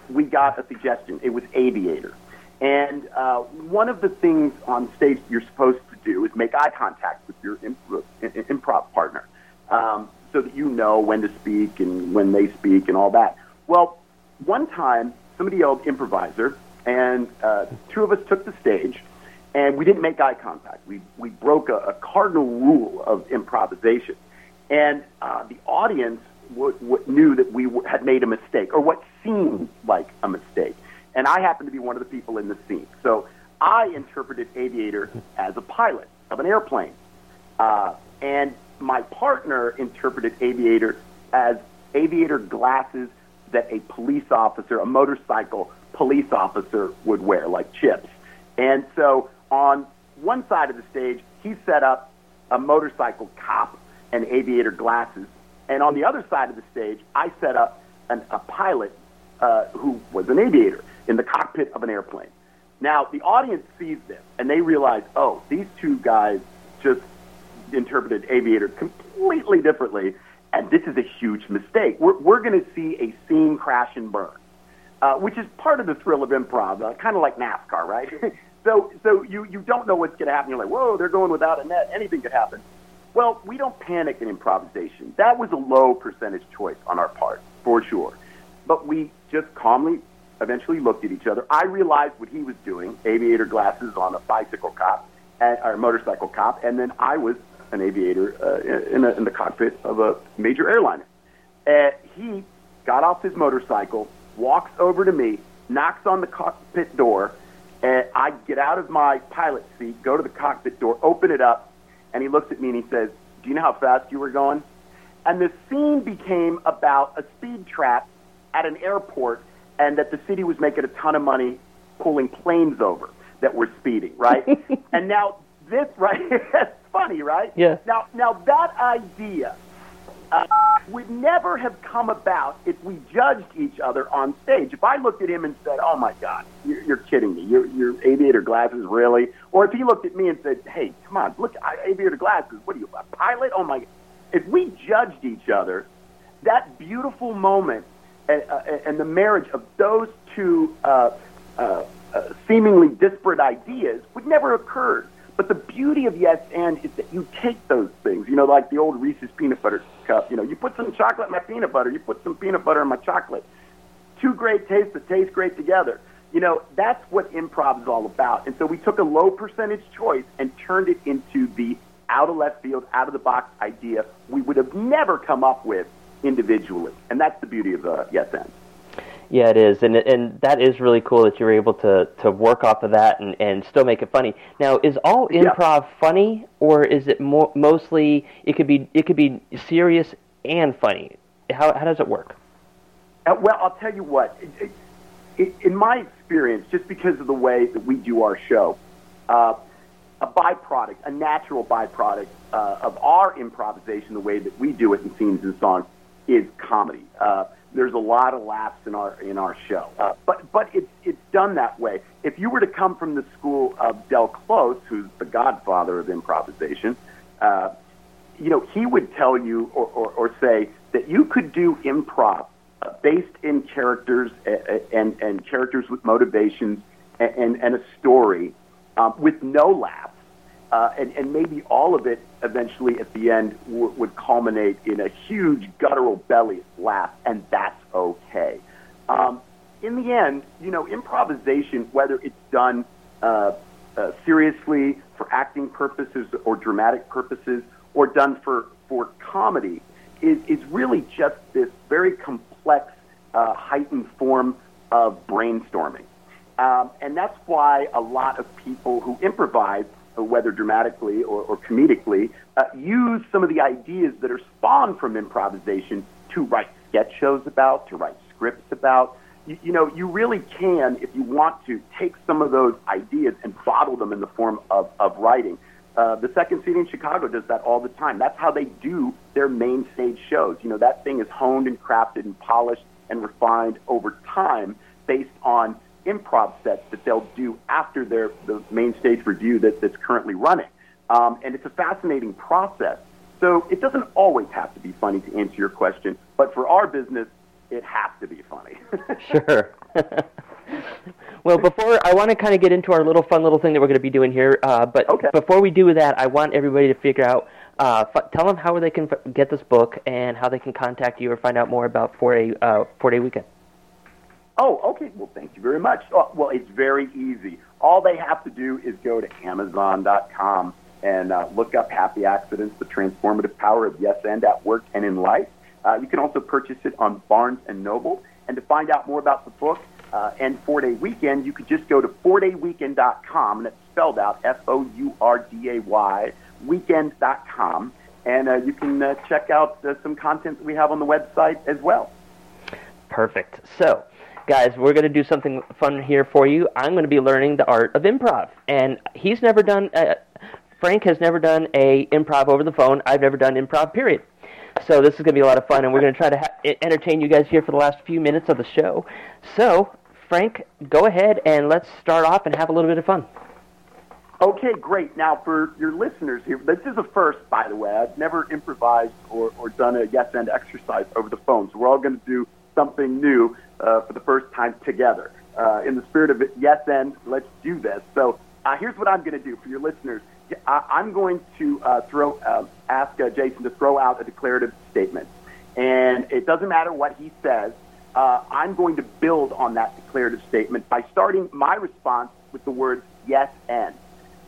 J: we got a suggestion. It was aviator. And uh, one of the things on stage you're supposed to do is make eye contact with your improv, improv partner um, so that you know when to speak and when they speak and all that. Well, one time somebody yelled improviser, and uh, two of us took the stage, and we didn't make eye contact. We, we broke a, a cardinal rule of improvisation. And uh, the audience w- w- knew that we w- had made a mistake, or what seemed like a mistake. And I happened to be one of the people in the scene. So I interpreted aviator as a pilot of an airplane. Uh, and my partner interpreted aviator as aviator glasses that a police officer, a motorcycle police officer, would wear, like CHiPs. And so on one side of the stage, he set up a motorcycle cop and aviator glasses. And on the other side of the stage, I set up an, a pilot uh, who was an aviator in the cockpit of an airplane. Now, the audience sees this and they realize, oh, these two guys just interpreted aviator completely differently, and this is a huge mistake. We're, we're going to see a scene crash and burn, uh, which is part of the thrill of improv, uh, kind of like NASCAR, right? *laughs* so, so you, you don't know what's going to happen. You're like, whoa, they're going without a net. Anything could happen. Well, we don't panic in improvisation. That was a low percentage choice on our part, for sure. But we just calmly eventually looked at each other. I realized what he was doing, aviator glasses on a bicycle cop, and, or motorcycle cop, and then I was an aviator uh, in, a, in the cockpit of a major airliner. Uh, he got off his motorcycle, walks over to me, knocks on the cockpit door, and I get out of my pilot seat, go to the cockpit door, open it up, and he looks at me and he says, "Do you know how fast you were going?" And the scene became about a speed trap at an airport, and that the city was making a ton of money pulling planes over that were speeding, right? *laughs* and now this, right? *laughs* Funny, right?
B: Yeah.
J: Now, now that idea uh, would never have come about if we judged each other on stage. If I looked at him and said, "Oh my God, you're, you're kidding me! Your your aviator glasses, really?" Or if he looked at me and said, "Hey, come on, look, I, aviator glasses. What are you, a pilot? Oh my!" If we judged each other, that beautiful moment and, uh, and the marriage of those two uh, uh, uh, seemingly disparate ideas would never occur. But the beauty of Yes and is that you take those things, you know, like the old Reese's peanut butter cup. You know, you put some chocolate in my peanut butter, you put some peanut butter in my chocolate. Two great tastes that taste great together. You know, that's what improv is all about. And so we took a low percentage choice and turned it into the out of left field, out of the box idea we would have never come up with individually. And that's the beauty of the Yes and.
B: Yeah, it is, and and that is really cool that you're able to to work off of that and and still make it funny. Now, is all
J: Yeah.
B: improv funny, or is it mo- mostly it could be it could be serious and funny? How how does it work?
J: Uh, well, I'll tell you what. It, it, in my experience, just because of the way that we do our show, uh, a byproduct, a natural byproduct uh, of our improvisation, the way that we do it in scenes and songs, is comedy. Uh, there's a lot of laughs in our in our show, uh, but but it's it's done that way. If you were to come from the school of Del Close, who's the godfather of improvisation, uh, you know he would tell you or, or, or say that you could do improv based in characters and, and, and characters with motivations and, and, and a story um, with no laughs. Uh, and, and maybe all of it eventually at the end w- would culminate in a huge guttural belly laugh, and that's okay. Um, in the end, you know, improvisation, whether it's done uh, uh, seriously for acting purposes or dramatic purposes, or done for, for comedy, is, is really just this very complex, uh, heightened form of brainstorming. Um, and that's why a lot of people who improvise, whether dramatically or, or comedically, uh, use some of the ideas that are spawned from improvisation to write sketch shows about, to write scripts about. You, you know, you really can, if you want to, take some of those ideas and bottle them in the form of, of writing. Uh, the Second City in Chicago does that all the time. That's how they do their main stage shows. You know, that thing is honed and crafted and polished and refined over time based on improv sets that they'll do after their the main stage revue that, that's currently running. Um, and it's a fascinating process. So it doesn't always have to be funny to answer your question, but for our business, it has to be funny. *laughs*
B: Sure. *laughs* well, before I want to kind of get into our little fun little thing that we're going to be doing here, uh, but before we do that, I want everybody to figure out. Uh, f- tell them how they can f- get this book and how they can contact you or find out more about four day uh, four day weekend.
J: Oh, okay. Well, thank you very much. Oh, well, it's very easy. All they have to do is go to Amazon.com and uh, look up Happy Accidents, the transformative power of yes and at work and in life. Uh, you can also purchase it on Barnes and Noble. And to find out more about the book uh, and Four Day Weekend, you could just go to fourdayweekend.com, and it's spelled out F-O-U-R-D-A-Y, weekend.com, and uh, you can uh, check out uh, some content that we have on the website as well.
B: Perfect. So, guys, we're going to do something fun here for you. I'm going to be learning the art of improv, and he's never done. Uh, Frank has never done a improv over the phone. I've never done improv. Period. So this is going to be a lot of fun, and we're going to try to ha- entertain you guys here for the last few minutes of the show. So, Frank, go ahead and let's start off and have a little bit of fun.
J: Okay, great. Now, for your listeners here, this is a first, by the way. I've never improvised or, or done a yes and exercise over the phone, so we're all going to do something new uh, for the first time together. Uh, in the spirit of yes and, let's do this. So uh, here's what I'm going to do for your listeners. I, I'm going to uh, throw uh, ask uh, Jason to throw out a declarative statement, and it doesn't matter what he says. I'm going to build on that declarative statement by starting my response with the words yes and.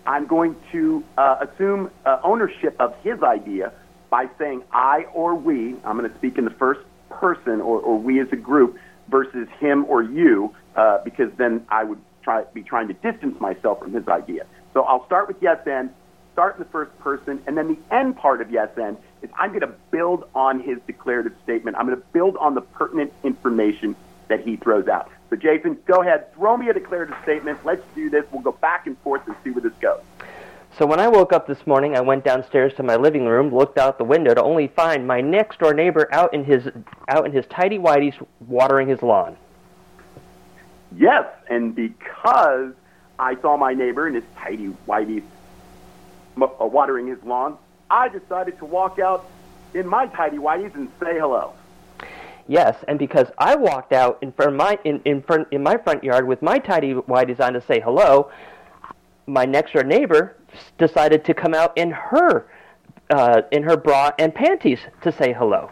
J: I'm going to assume ownership of his idea by saying I or we. I'm going to speak in the first person or, or we as a group versus him or you, uh, because then I would try be trying to distance myself from his idea. So I'll start with yes and, start in the first person, and then the end part of yes and is I'm going to build on his declarative statement. I'm going to build on the pertinent information that he throws out. So Jason, go ahead, throw me a declarative statement. Let's do this. We'll go back and forth and see where this goes.
B: So when I woke up this morning, I went downstairs to my living room, looked out the window to only find my next door neighbor out in his out in his tidy whities watering his lawn.
J: Yes, and because I saw my neighbor in his tidy whitey m- uh, watering his lawn, I decided to walk out in my tidy whities and say hello.
B: Yes, and because I walked out in front of my in, in front in my front yard with my tidy whities on to say hello, my next door neighbor decided to come out in her uh, in her bra and panties to say hello.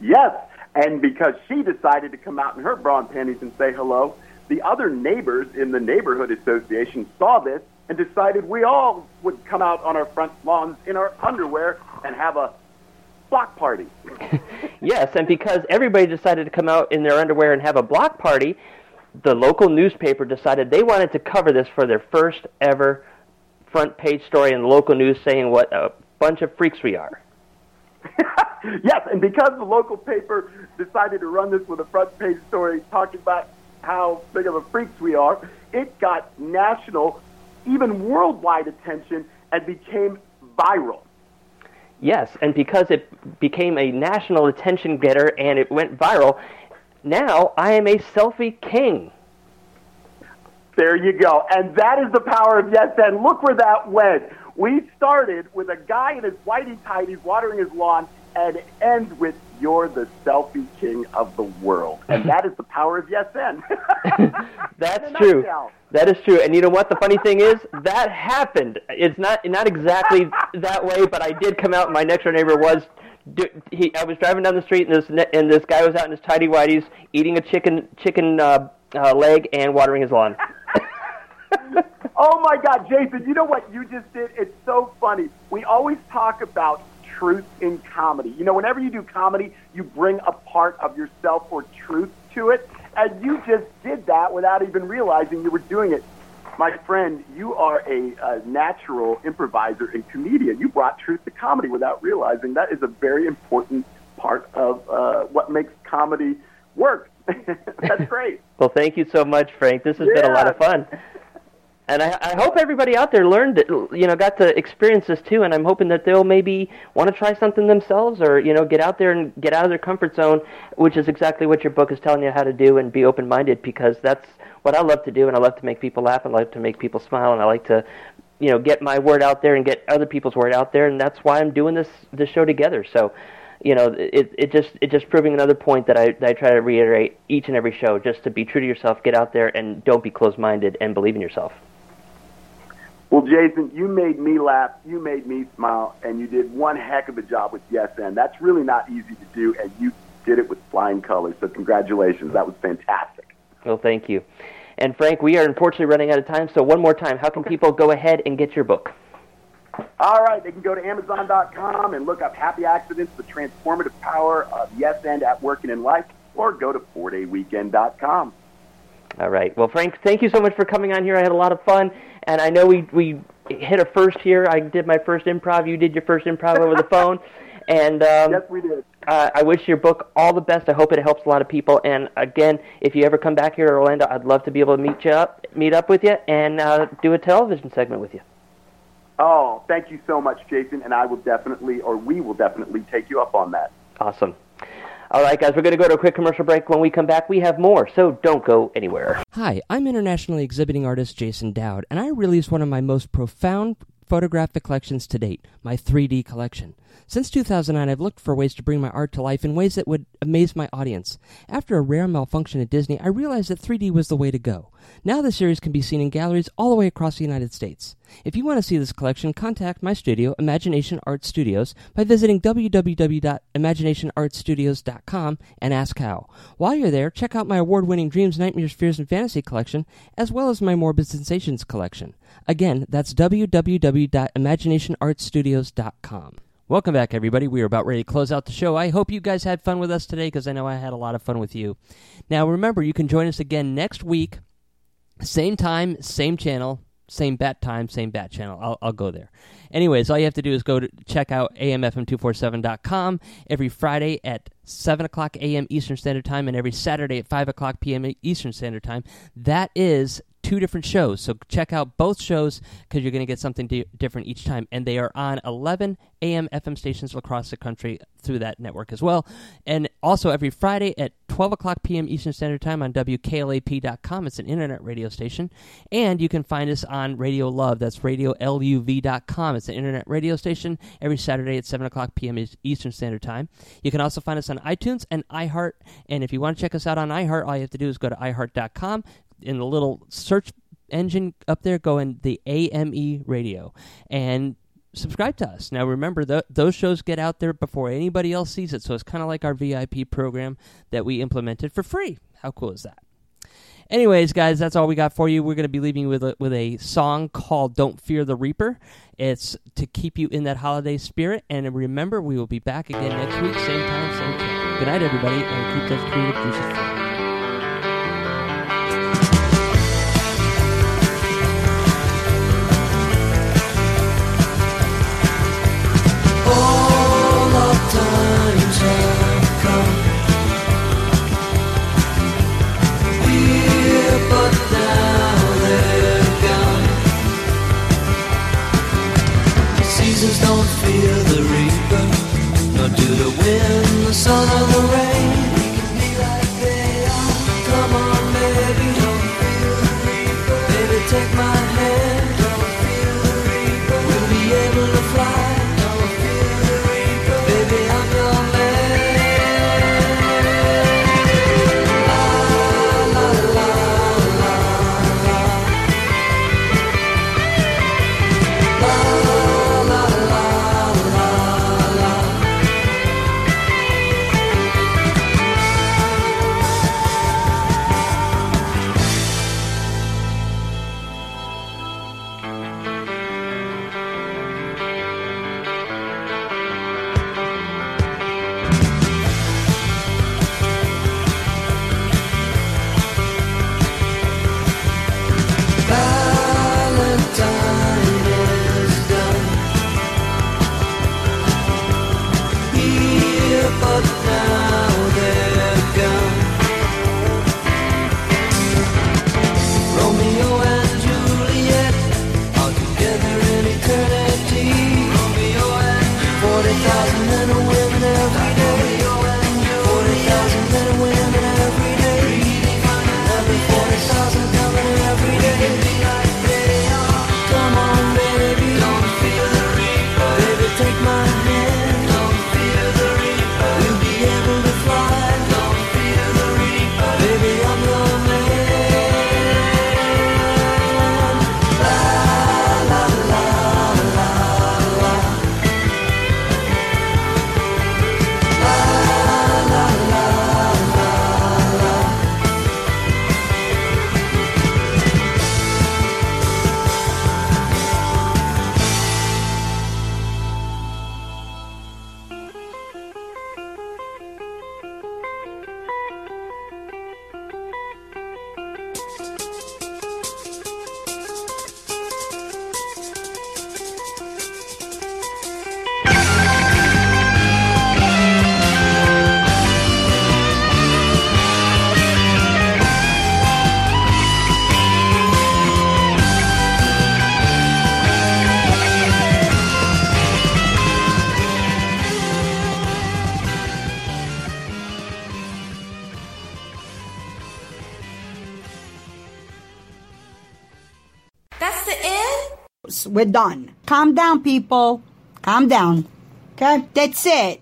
J: Yes, and because she decided to come out in her bra and panties and say hello, the other neighbors in the neighborhood association saw this and decided we all would come out on our front lawns in our underwear and have a block party. *laughs*
B: Yes, and because everybody decided to come out in their underwear and have a block party, the local newspaper decided they wanted to cover this for their first ever front page story in the local news saying what a bunch of freaks we are. *laughs*
J: yes, and because the local paper decided to run this with a front page story talking about how big of a freaks we are, it got national, even worldwide attention and became viral.
B: Yes, and because it became a national attention getter and it went viral, now I am a selfie king.
J: There you go. And that is the power of yes and. Look where that went. We started with a guy in his whitey tighties watering his lawn and it ends with you're the selfie king of the world. And that is the power of yes and. *laughs*
B: That's true.
J: nutshell.
B: That is true. And you know what? The funny thing is, that happened. It's not not exactly that way, but I did come out. and My next door neighbor was. He, I was driving down the street, and this and this guy was out in his tidy whities eating a chicken chicken uh, uh, leg and watering his lawn. *laughs*
J: Oh my God, Jason, you know what you just did? It's so funny. We always talk about truth in comedy. You know, whenever you do comedy, you bring a part of yourself or truth to it. And you just did that without even realizing you were doing it. My friend, you are a, a natural improviser and comedian. You brought truth to comedy without realizing that is a very important part of uh, what makes comedy work. *laughs* That's great. *laughs*
B: Well, thank you so much, Frank. This has been a lot of fun. And I, I hope everybody out there learned, it, you know, got to experience this too. And I'm hoping that they'll maybe want to try something themselves, or you know, get out there and get out of their comfort zone, which is exactly what your book is telling you how to do, and be open-minded because that's what I love to do, and I love to make people laugh, and I like to make people smile, and I like to, you know, get my word out there and get other people's word out there, and that's why I'm doing this this show together. So, you know, it it just it just proving another point that I that I try to reiterate each and every show, just to be true to yourself, get out there, and don't be closed-minded, and believe in yourself.
J: Well, Jason, you made me laugh, you made me smile, and you did one heck of a job with Yes and. That's really not easy to do, and you did it with flying colors. So congratulations. That was fantastic.
B: Well, thank you. And Frank, we are unfortunately running out of time, so one more time, how can people go ahead and get your book?
J: All right, they can go to Amazon.com and look up Happy Accidents, the transformative power of yes and at working in life, or go to 4dayweekend.com.
B: All right. Well, Frank, thank you so much for coming on here. I had a lot of fun, and I know we we hit a first here. I did my first improv. You did your first improv over the phone, *laughs* and um,
J: yes, we did.
B: Uh, I wish your book all the best. I hope it helps a lot of people. And again, if you ever come back here to Orlando, I'd love to be able to meet you up, meet up with you, and uh, do a television segment with you.
J: Oh, thank you so much, Jason, and I will definitely, or we will definitely take you up on that.
B: Awesome. All right, guys, we're going to go to a quick commercial break. When we come back, we have more, so don't go anywhere. Hi, I'm internationally exhibiting artist Jason Dowd, and I released one of my most profound photographic collections to date, my 3D collection. Since 2009, I've looked for ways to bring my art to life in ways that would amaze my audience. After a rare malfunction at Disney, I realized that 3D was the way to go. Now the series can be seen in galleries all the way across the United States. If you want to see this collection, contact my studio, Imagination Art Studios, by visiting www.imaginationartstudios.com and ask how. While you're there, check out my award winning Dreams, Nightmares, Fears, and Fantasy collection, as well as my Morbid Sensations collection. Again, that's www.imaginationartstudios.com. Welcome back, everybody. We are about ready to close out the show. I hope you guys had fun with us today because I know I had a lot of fun with you. Now, remember, you can join us again next week, same time, same channel, same bat time, same bat channel. I'll, I'll go there. Anyways, all you have to do is go to check out amfm247.com every Friday at 7 o'clock a.m. Eastern Standard Time and every Saturday at 5 o'clock p.m. Eastern Standard Time. That is two different shows. So check out both shows because you're going to get something di- different each time. And they are on 11 AM FM stations across the country through that network as well. And also every Friday at 12 o'clock p.m. Eastern Standard Time on WKLAP.com. It's an internet radio station. And you can find us on Radio Love. That's RadioLUV.com. It's an internet radio station every Saturday at 7 o'clock p.m. Eastern Standard Time. You can also find us on iTunes and iHeart. And if you want to check us out on iHeart, all you have to do is go to iHeart.com in the little search engine up there, go in the AME radio and subscribe to us. Now, remember, th- those shows get out there before anybody else sees it, so it's kind of like our VIP program that we implemented for free. How cool is that? Anyways, guys, that's all we got for you. We're going to be leaving you with a, with a song called "Don't Fear the Reaper." It's to keep you in that holiday spirit. And remember, we will be back again next week, same time, same channel. Good night, everybody, and keep those creative juices flowing.
K: Do the wind, the sun, or the rain.
L: We're done. Calm down, people. Calm down. Okay? That's it.